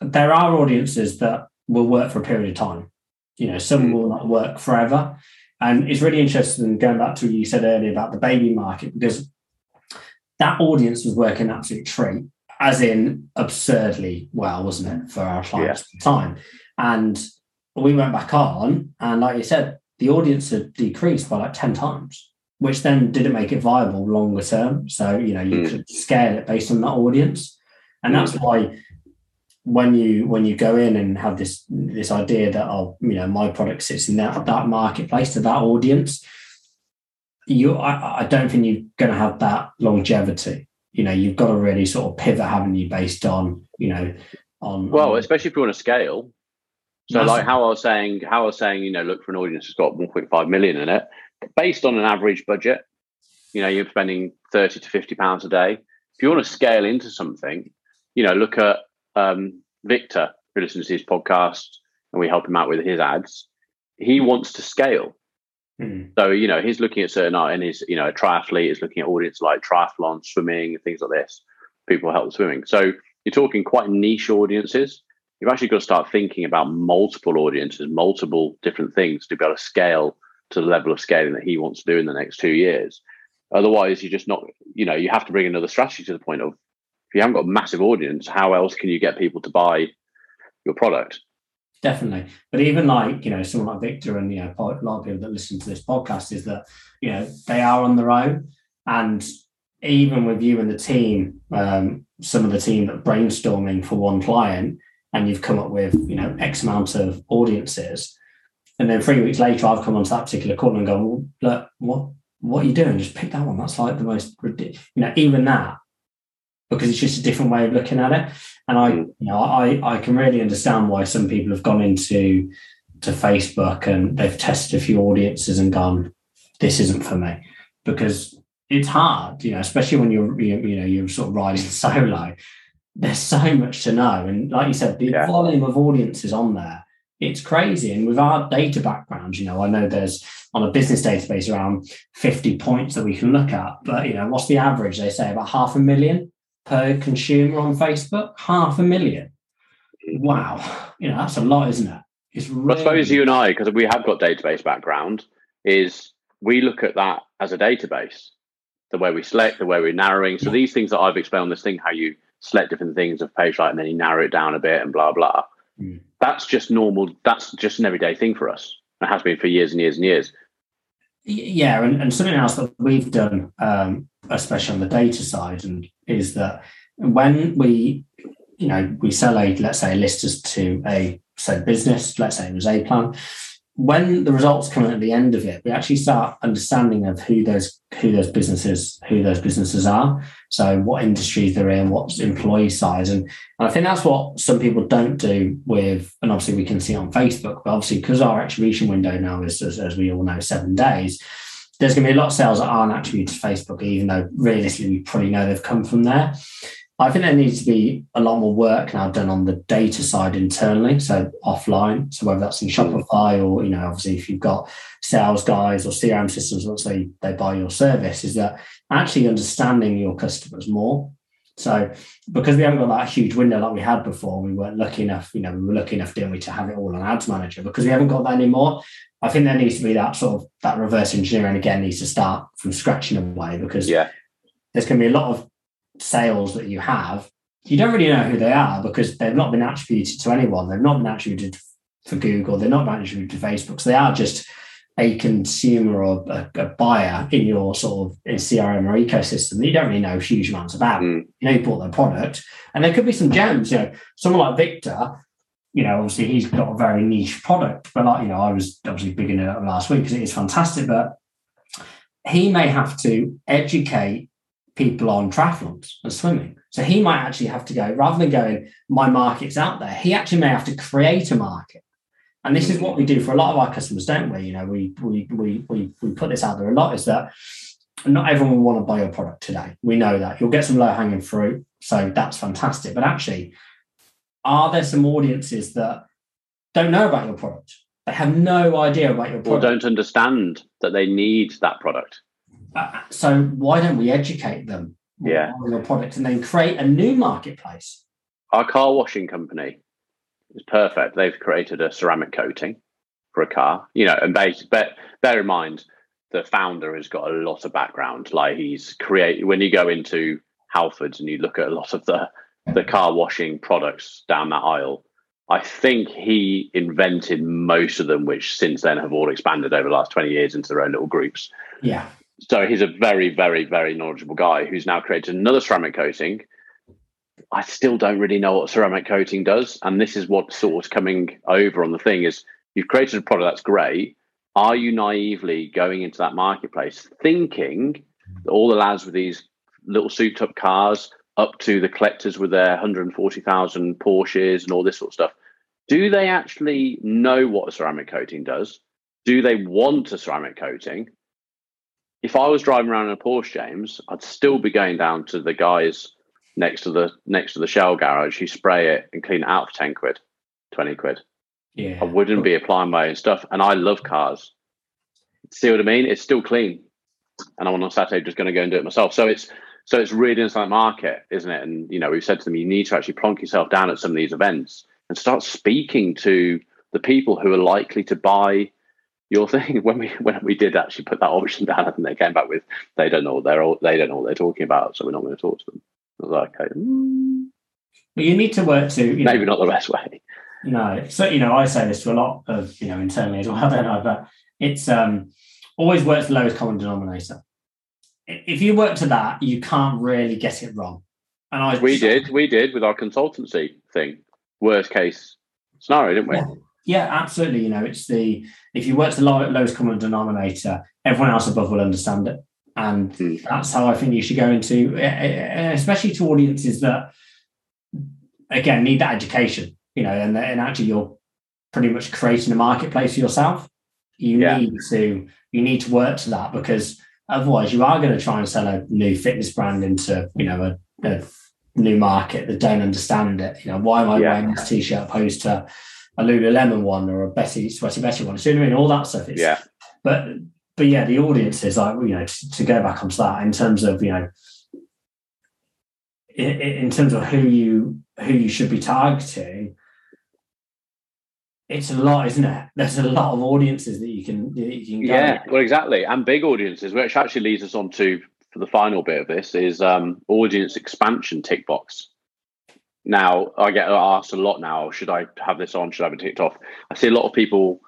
[SPEAKER 2] there are audiences that will work for a period of time. You know, some mm. will not work forever. And it's really interesting going back to what you said earlier about the baby market, because that audience was working absolute treat, as in absurdly well, wasn't it, for our clients yeah. at the time. And we went back on, and like you said, the audience had decreased by like 10 times, which then didn't make it viable longer term. So, you know, you mm. could scale it based on that audience. And that's hmm. why when you when you go in and have this this idea that oh you know my product sits in that that marketplace to that audience you I, I don't think you're going to have that longevity. You know you've got to really sort of pivot haven't you based on you know on
[SPEAKER 1] well on, especially if you want to scale. So like how I was saying how I was saying you know look for an audience that's got 1.5 million in it. Based on an average budget you know you're spending 30 to 50 pounds a day. If you want to scale into something you know look at um, Victor, who listens to his podcast, and we help him out with his ads. He wants to scale. Mm. So, you know, he's looking at certain art and he's, you know, a triathlete is looking at audience like triathlon, swimming, things like this. People help swimming. So you're talking quite niche audiences. You've actually got to start thinking about multiple audiences, multiple different things to be able to scale to the level of scaling that he wants to do in the next two years. Otherwise, you're just not, you know, you have to bring another strategy to the point of if you haven't got a massive audience, how else can you get people to buy your product?
[SPEAKER 2] Definitely. But even like, you know, someone like Victor and, you know, a lot of people that listen to this podcast is that, you know, they are on their own. And even with you and the team, um, some of the team that brainstorming for one client, and you've come up with, you know, X amount of audiences. And then three weeks later, I've come onto that particular call and gone, well, look, what, what are you doing? Just pick that one. That's like the most ridiculous. You know, even that because it's just a different way of looking at it. And I, mm. you know, I I can really understand why some people have gone into to Facebook and they've tested a few audiences and gone, this isn't for me, because it's hard, you know, especially when you're you, you know you're sort of riding solo. There's so much to know, and like you said, the yeah. volume of audiences on there, it's crazy. And with our data background, you know, I know there's on a business database around 50 points that we can look at, but you know, what's the average? They say about half a million per consumer on Facebook, half a million. Wow, you know that's a lot, isn't it?
[SPEAKER 1] It's really... I suppose you and I, because we have got database background, is we look at that as a database, the way we select, the way we're narrowing. So yeah. these things that I've explained on this thing, how you select different things of page light and then you narrow it down a bit and blah blah. Mm. That's just normal. That's just an everyday thing for us. It has been for years and years and years.
[SPEAKER 2] Yeah, and, and something else that we've done, um, especially on the data side, and is that when we, you know, we sell a let's say a listers to a said business, let's say it was a plan, when the results come at the end of it, we actually start understanding of who those who those businesses who those businesses are. So what industries they're in, what's employee size, and, and I think that's what some people don't do with. And obviously we can see on Facebook, but obviously because our attribution window now is, as, as we all know, seven days. There's going to be a lot of sales that aren't attributed to Facebook, even though realistically we probably know they've come from there. I think there needs to be a lot more work now done on the data side internally, so offline. So whether that's in mm-hmm. Shopify or you know, obviously if you've got sales guys or CRM systems once they they buy your service, is that actually understanding your customers more. So because we haven't got that huge window like we had before, we weren't lucky enough, you know, we were lucky enough, didn't we, to have it all on Ads Manager. Because we haven't got that anymore, I think there needs to be that sort of that reverse engineering again needs to start from scratching away because
[SPEAKER 1] yeah.
[SPEAKER 2] there's going to be a lot of sales that you have, you don't really know who they are because they've not been attributed to anyone. They've not been attributed for Google. They're not been attributed to Facebook. So they are just a consumer or a, a buyer in your sort of CRM or ecosystem that you don't really know huge amounts about. Mm. You know, you bought their product, and there could be some gems. You know, someone like Victor. You know, obviously he's got a very niche product, but like you know, I was obviously beginning it up last week because it is fantastic. But he may have to educate people on triathlons and swimming. So he might actually have to go, rather than going, my market's out there, he actually may have to create a market And this is what we do for a lot of our customers, don't we? You know, we we we we, we put this out there a lot is that not everyone will want to buy your product today. We know that. You'll get some low hanging fruit. So that's fantastic. But actually, are there some audiences that don't know about your product? They have no idea about your product.
[SPEAKER 1] Or don't understand that they need that product.
[SPEAKER 2] Uh, so why don't we educate them
[SPEAKER 1] yeah.
[SPEAKER 2] on your product and then create a new marketplace?
[SPEAKER 1] Our car washing company is perfect. They've created a ceramic coating for a car, you know, and bear, bear in mind, the founder has got a lot of background. Like he's create when you go into Halfords and you look at a lot of the the car washing products down that aisle, I think he invented most of them, which since then have all expanded over the last 20 years into their own little groups.
[SPEAKER 2] Yeah.
[SPEAKER 1] So he's a very, very, very knowledgeable guy who's now created another ceramic coating. I still don't really know what ceramic coating does. And this is what sort of coming over on the thing is you've created a product that's great. Are you naively going into that marketplace thinking that all the lads with these little souped up cars up to the collectors with their 140,000 Porsches and all this sort of stuff, do they actually know what a ceramic coating does? Do they want a ceramic coating? If I was driving around in a Porsche, James, I'd still be going down to the guys next to the next to the shell garage who spray it and clean it out for 10 quid, 20 quid.
[SPEAKER 2] Yeah.
[SPEAKER 1] I wouldn't be applying my own stuff. And I love cars. See what I mean? It's still clean. And I'm on Saturday just going to go and do it myself. So it's so it's really inside the market, isn't it? And you know, we've said to them, you need to actually plonk yourself down at some of these events and start speaking to the people who are likely to buy your thing. When we when we did actually put that option down, and they came back with they don't know what they're all, they don't know what they're talking about, so we're not going to talk to them. I was like, okay, mm.
[SPEAKER 2] you need to work to
[SPEAKER 1] maybe know, not the best way.
[SPEAKER 2] No, so you know, I say this to a lot of you know internally as well. Don't know, but it's um always works the lowest common denominator if you work to that, you can't really get it wrong.
[SPEAKER 1] And I we did, we did with our consultancy thing. Worst case scenario, didn't we?
[SPEAKER 2] Yeah, yeah absolutely. You know, it's the if you work to the lowest common denominator, everyone else above will understand it, and hmm. that's how I think you should go into, eh, eh, eh, especially to audiences that again need that education. You know, and and actually you're pretty much creating a marketplace for yourself. You yeah. need to you need to work to that because Otherwise, you are going to try and sell a new fitness brand into you know a, a new market that don't understand it. You know, why am I yeah. wearing this t-shirt opposed to a Lululemon one or a Betty Sweaty Betty one? So you know what I mean? All that stuff. Is,
[SPEAKER 1] yeah.
[SPEAKER 2] But but yeah, the audience is like you know to, to go back onto that in terms of you know in, in terms of who you who you should be targeting it's a lot, isn't it? There's a lot of audiences that you can that you can
[SPEAKER 1] Yeah, well, exactly, and big audiences, which actually leads us on to for the final bit of this is um, audience expansion tick box. Now, I get asked a lot now: should I have this on? Should I have it ticked off? I see a lot of people,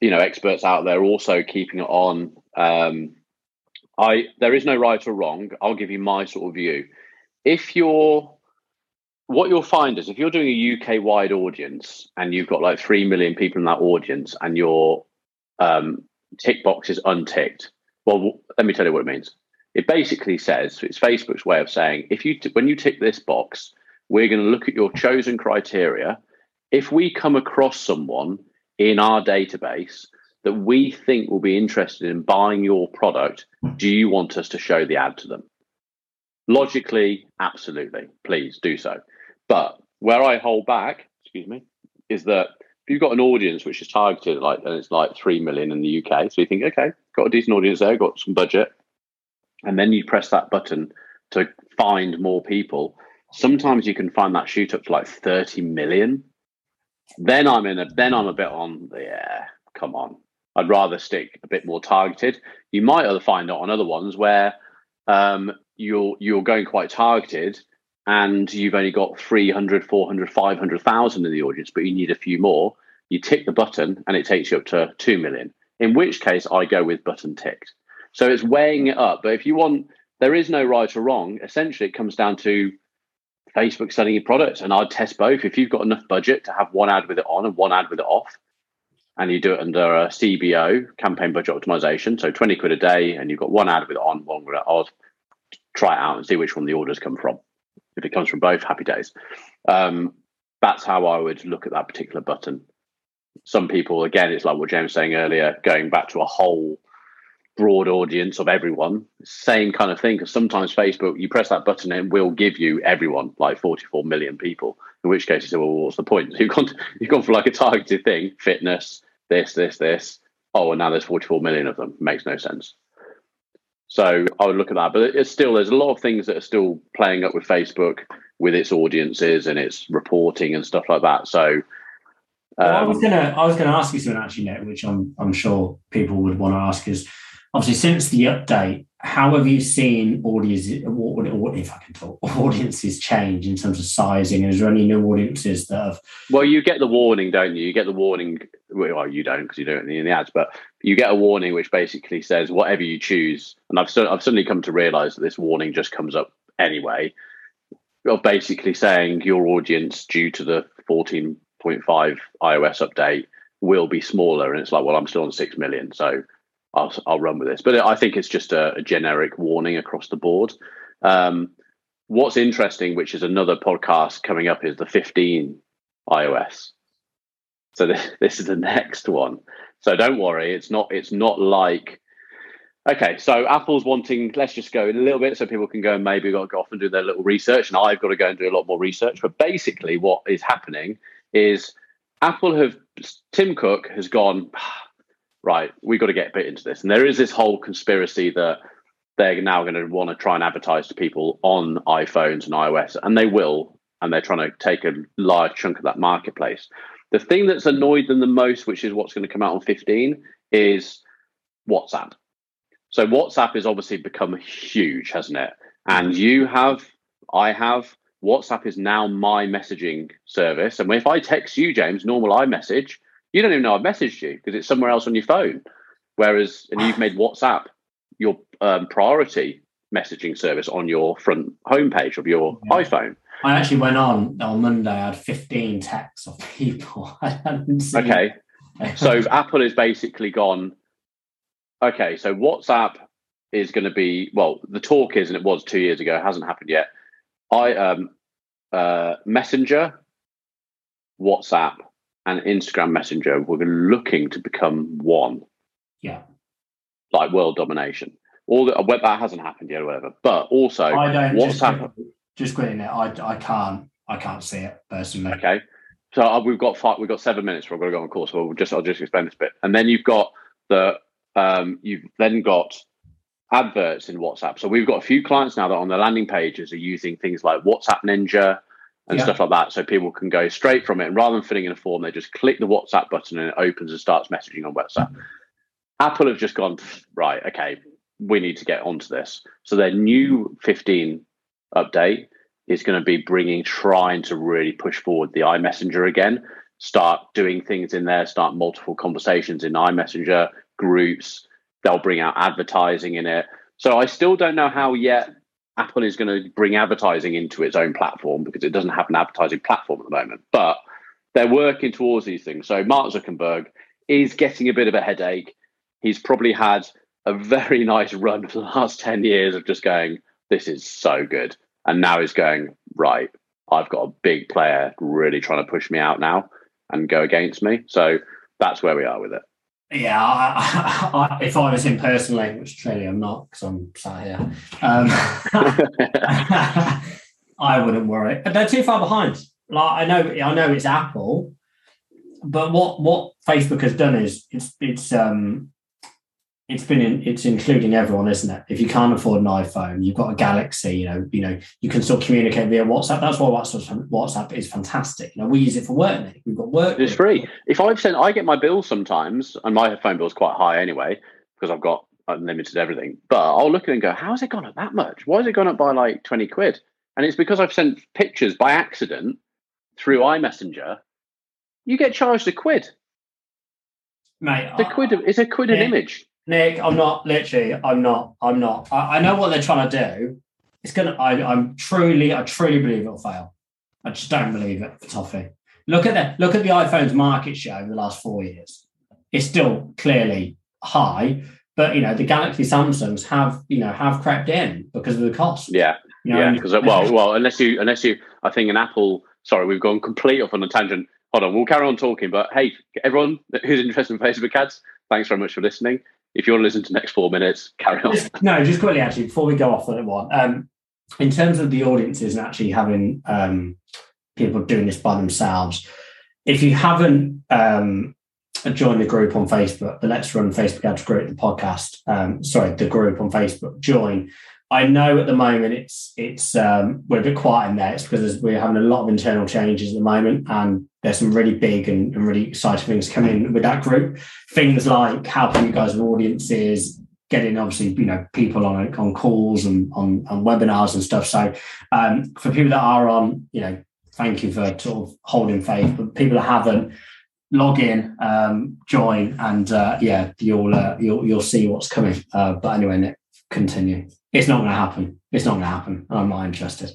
[SPEAKER 1] you know, experts out there also keeping it on. Um, I there is no right or wrong. I'll give you my sort of view. If you're what you'll find is if you're doing a UK wide audience and you've got like 3 million people in that audience and your um, tick box is unticked, well, let me tell you what it means. It basically says it's Facebook's way of saying if you t- when you tick this box, we're going to look at your chosen criteria. If we come across someone in our database that we think will be interested in buying your product, do you want us to show the ad to them? Logically, absolutely. Please do so. But where I hold back, excuse me, is that if you've got an audience which is targeted like and it's like three million in the UK, so you think, okay, got a decent audience there, got some budget, and then you press that button to find more people. Sometimes you can find that shoot up to like 30 million. Then I'm in a then I'm a bit on, the yeah, come on. I'd rather stick a bit more targeted. You might find it on other ones where um, you're you're going quite targeted and you've only got 300, 400, 500,000 in the audience, but you need a few more, you tick the button and it takes you up to 2 million. In which case, I go with button ticked. So it's weighing it up. But if you want, there is no right or wrong. Essentially, it comes down to Facebook selling your products. And I'd test both. If you've got enough budget to have one ad with it on and one ad with it off, and you do it under a CBO, campaign budget optimization, so 20 quid a day, and you've got one ad with it on, one with it off, try it out and see which one the orders come from if it comes from both, happy days. Um, that's how I would look at that particular button. some people, again, it's like what James was saying earlier, going back to a whole broad audience of everyone. Same kind of thing. Because sometimes Facebook, you press that button and it will give you everyone, like 44 million people. In which case, you say, well, what's the point? You've gone, you've gone for like a targeted thing, fitness, this, this, this. Oh, and now there's 44 million of them. Makes no sense. So I would look at that, but it's still there's a lot of things that are still playing up with Facebook with its audiences and its reporting and stuff like that. So
[SPEAKER 2] um, well, I was gonna I was gonna ask you something actually, Nick, which I'm I'm sure people would want to ask is obviously since the update, how have you seen audiences, what, if I can talk, audiences change in terms of sizing? And is there any new audiences that have?
[SPEAKER 1] Well, you get the warning, don't you? You get the warning. Well, you don't because you don't in the ads, but you get a warning which basically says whatever you choose. And I've I've suddenly come to realise that this warning just comes up anyway. You're basically saying your audience, due to the 14.5 iOS update, will be smaller, and it's like, well, I'm still on six million, so I'll, I'll run with this. But I think it's just a, a generic warning across the board. Um, what's interesting, which is another podcast coming up, is the 15 iOS. So this, this is the next one. So don't worry, it's not it's not like okay. So Apple's wanting. Let's just go in a little bit so people can go and maybe go off and do their little research, and I've got to go and do a lot more research. But basically, what is happening is Apple have Tim Cook has gone right, we've got to get a bit into this. And there is this whole conspiracy that they're now going to want to try and advertise to people on iPhones and iOS, and they will, and they're trying to take a large chunk of that marketplace. The thing that's annoyed them the most, which is what's going to come out on 15, is WhatsApp. So WhatsApp has obviously become huge, hasn't it? And mm-hmm. you have, I have, WhatsApp is now my messaging service. And if I text you, James, normal iMessage, you don't even know I've messaged you because it's somewhere else on your phone. Whereas, and you've made WhatsApp your um, priority messaging service on your front homepage of your yeah. iPhone.
[SPEAKER 2] I actually went on on Monday. I had 15 texts of people.
[SPEAKER 1] okay. so Apple has basically gone, okay, so WhatsApp is going to be, well, the talk is, and it was two years ago, it hasn't happened yet. I, um, uh, Messenger, WhatsApp, and Instagram Messenger were looking to become one.
[SPEAKER 2] Yeah.
[SPEAKER 1] Like world domination. All the, well, that hasn't happened yet or whatever. But also,
[SPEAKER 2] I don't what's happened? Just quitting it. I, I can't. I can't see it personally.
[SPEAKER 1] Okay. So uh, we've got five, we've got seven minutes. We're going to go on course. So we'll just I'll just explain this bit, and then you've got the um, you've then got adverts in WhatsApp. So we've got a few clients now that on their landing pages are using things like WhatsApp Ninja, and yeah. stuff like that. So people can go straight from it. And rather than filling in a form, they just click the WhatsApp button and it opens and starts messaging on WhatsApp. Mm-hmm. Apple have just gone, right, okay, we need to get onto this. So their new 15 update is going to be bringing, trying to really push forward the iMessenger again, start doing things in there, start multiple conversations in iMessenger groups. They'll bring out advertising in it. So I still don't know how yet Apple is going to bring advertising into its own platform because it doesn't have an advertising platform at the moment. But they're working towards these things. So Mark Zuckerberg is getting a bit of a headache. He's probably had a very nice run for the last 10 years of just going, this is so good. And now he's going, right, I've got a big player really trying to push me out now and go against me. So that's where we are with it.
[SPEAKER 2] Yeah, I, I, if I was him personally, which clearly I'm not because I'm sat here, um, I wouldn't worry. But they're too far behind. Like I know, I know it's Apple, but what what Facebook has done is it's it's um it's been in, it's including everyone, isn't it? If you can't afford an iPhone, you've got a Galaxy. You know, you know, you can still communicate via WhatsApp. That's why WhatsApp, WhatsApp is fantastic. You know, we use it for work. We've got work.
[SPEAKER 1] It's free. If I've sent, I get my bills sometimes, and my phone bill is quite high anyway because I've got unlimited everything. But I'll look at it and go, "How has it gone up that much? Why has it gone up by like twenty quid?" And it's because I've sent pictures by accident through iMessenger. You get charged a quid.
[SPEAKER 2] Mate,
[SPEAKER 1] it's a quid. It's a quid an image.
[SPEAKER 2] Nick, I'm not literally. I'm not. I'm not. I, I know what they're trying to do. It's gonna. I, I'm truly. I truly believe it'll fail. I just don't believe it for Toffee. Look at the look at the iPhone's market share over the last four years. It's still clearly high, but you know the Galaxy Samsungs have you know have crept in because of the cost.
[SPEAKER 1] Yeah, you know, yeah. Because well, well, unless you unless you, I think an Apple. Sorry, we've gone complete off on a tangent. hold on, we'll carry on talking. But hey, everyone who's interested in Facebook ads, thanks very much for listening. If you want to listen to the next four minutes, carry on.
[SPEAKER 2] No, just quickly, actually, before we go off on one, um, in terms of the audiences and actually having um, people doing this by themselves, if you haven't um, joined the group on Facebook, the Let's Run Facebook Ads group, the podcast, um, sorry, the group on Facebook, join. I know at the moment it's it's um, we're a bit quiet in there. It's because we're having a lot of internal changes at the moment, and there's some really big and, and really exciting things coming with that group. Things like helping you guys with audiences, getting obviously you know people on on calls and on, on webinars and stuff. So um, for people that are on, you know, thank you for sort of holding faith. But people that haven't, log in, um, join, and uh, yeah, you'll uh, you'll you'll see what's coming. Uh, but anyway, Nick, continue. It's not going to happen. It's not going to happen. I'm not interested.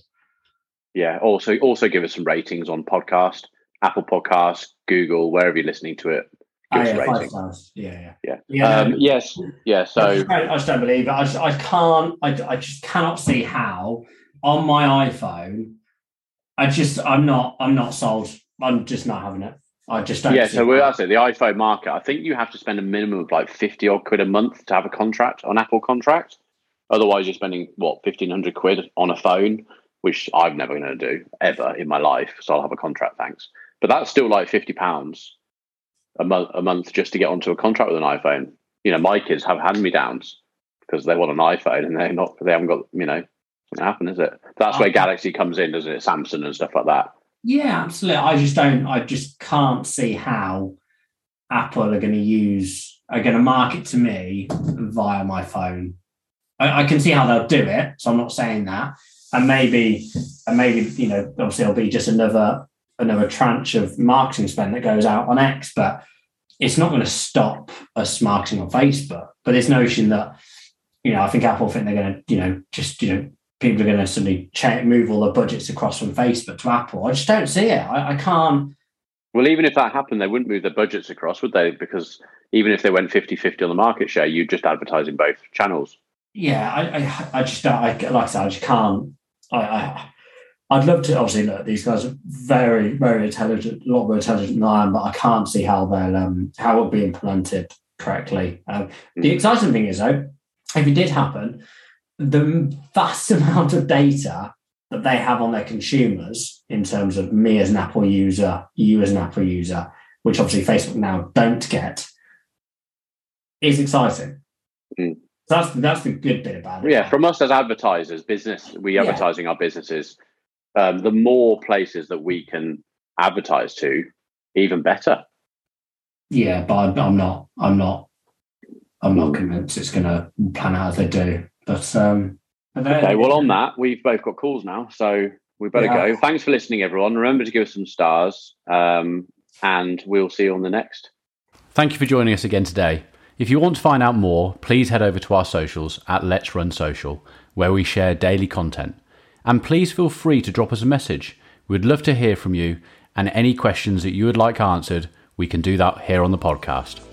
[SPEAKER 1] Yeah. Also, also give us some ratings on podcast, Apple Podcast, Google, wherever you're listening to it.
[SPEAKER 2] Oh, yeah, five stars. Yeah,
[SPEAKER 1] Yeah.
[SPEAKER 2] yeah.
[SPEAKER 1] Um,
[SPEAKER 2] no,
[SPEAKER 1] yes. Yeah.
[SPEAKER 2] I,
[SPEAKER 1] So
[SPEAKER 2] just I just don't believe it. I, just, I can't. I, I just cannot see how on my iPhone. I just. I'm not. I'm not sold. I'm just not having it. I just don't.
[SPEAKER 1] yeah. So we're that's it. The iPhone market. I think you have to spend a minimum of like fifty odd quid a month to have a contract on Apple contract. Otherwise, you're spending what fifteen hundred quid on a phone, which I'm never going to do ever in my life. So I'll have a contract, thanks. But that's still like fifty pounds a month a month just to get onto a contract with an iPhone. You know, my kids have hand me downs because they want an iPhone and they're not. They haven't got. You know, doesn't happen, is it? That's where oh, Galaxy comes in, doesn't it? Samsung and stuff like that.
[SPEAKER 2] Yeah, absolutely. I just don't. I just can't see how Apple are going to use are going to market to me via my phone. I, I can see how they'll do it, so I'm not saying that. And maybe, and maybe you know, obviously, it'll be just another another tranche of marketing spend that goes out on X, but it's not going to stop us marketing on Facebook. But this notion that you know, I think Apple think they're going to, you know, just you know, people are going to suddenly cha- move all their budgets across from Facebook to Apple. I just don't see it. I, I can't.
[SPEAKER 1] Well, even if that happened, they wouldn't move their budgets across, would they? Because even if they went 50 50 on the market share, you'd just advertise in both channels.
[SPEAKER 2] Yeah, I, I, I just don't. I, like I said, I just can't. I, I, I'd love to. Obviously, look, these guys are very, very intelligent, a lot more intelligent than I am, but I can't see how they'll, um, how it'll be implemented correctly. Um, the
[SPEAKER 1] Mm.
[SPEAKER 2] exciting thing is, though, if it did happen, the vast amount of data that they have on their consumers in terms of me as an Apple user, you as an Apple user, which obviously Facebook now don't get, is exciting.
[SPEAKER 1] Mm.
[SPEAKER 2] That's that's the good bit about it.
[SPEAKER 1] Yeah, from us as advertisers, business, we
[SPEAKER 2] Yeah.
[SPEAKER 1] advertising our businesses, um, the more places that we can advertise to, even better.
[SPEAKER 2] yeah, but I'm, I'm not. I'm not. I'm not
[SPEAKER 1] Mm.
[SPEAKER 2] convinced it's going to plan out as they do. But um, but
[SPEAKER 1] Okay, well, on that, we've both got calls now, so we better
[SPEAKER 2] Yeah.
[SPEAKER 1] go. Thanks for listening, everyone. Remember to give us some stars, um, and we'll see you on the next.
[SPEAKER 4] Thank you for joining us again today. If you want to find out more, please head over to our socials at Let's Run Social, where we share daily content. And please feel free to drop us a message. We'd love to hear from you, and any questions that you would like answered, we can do that here on the podcast.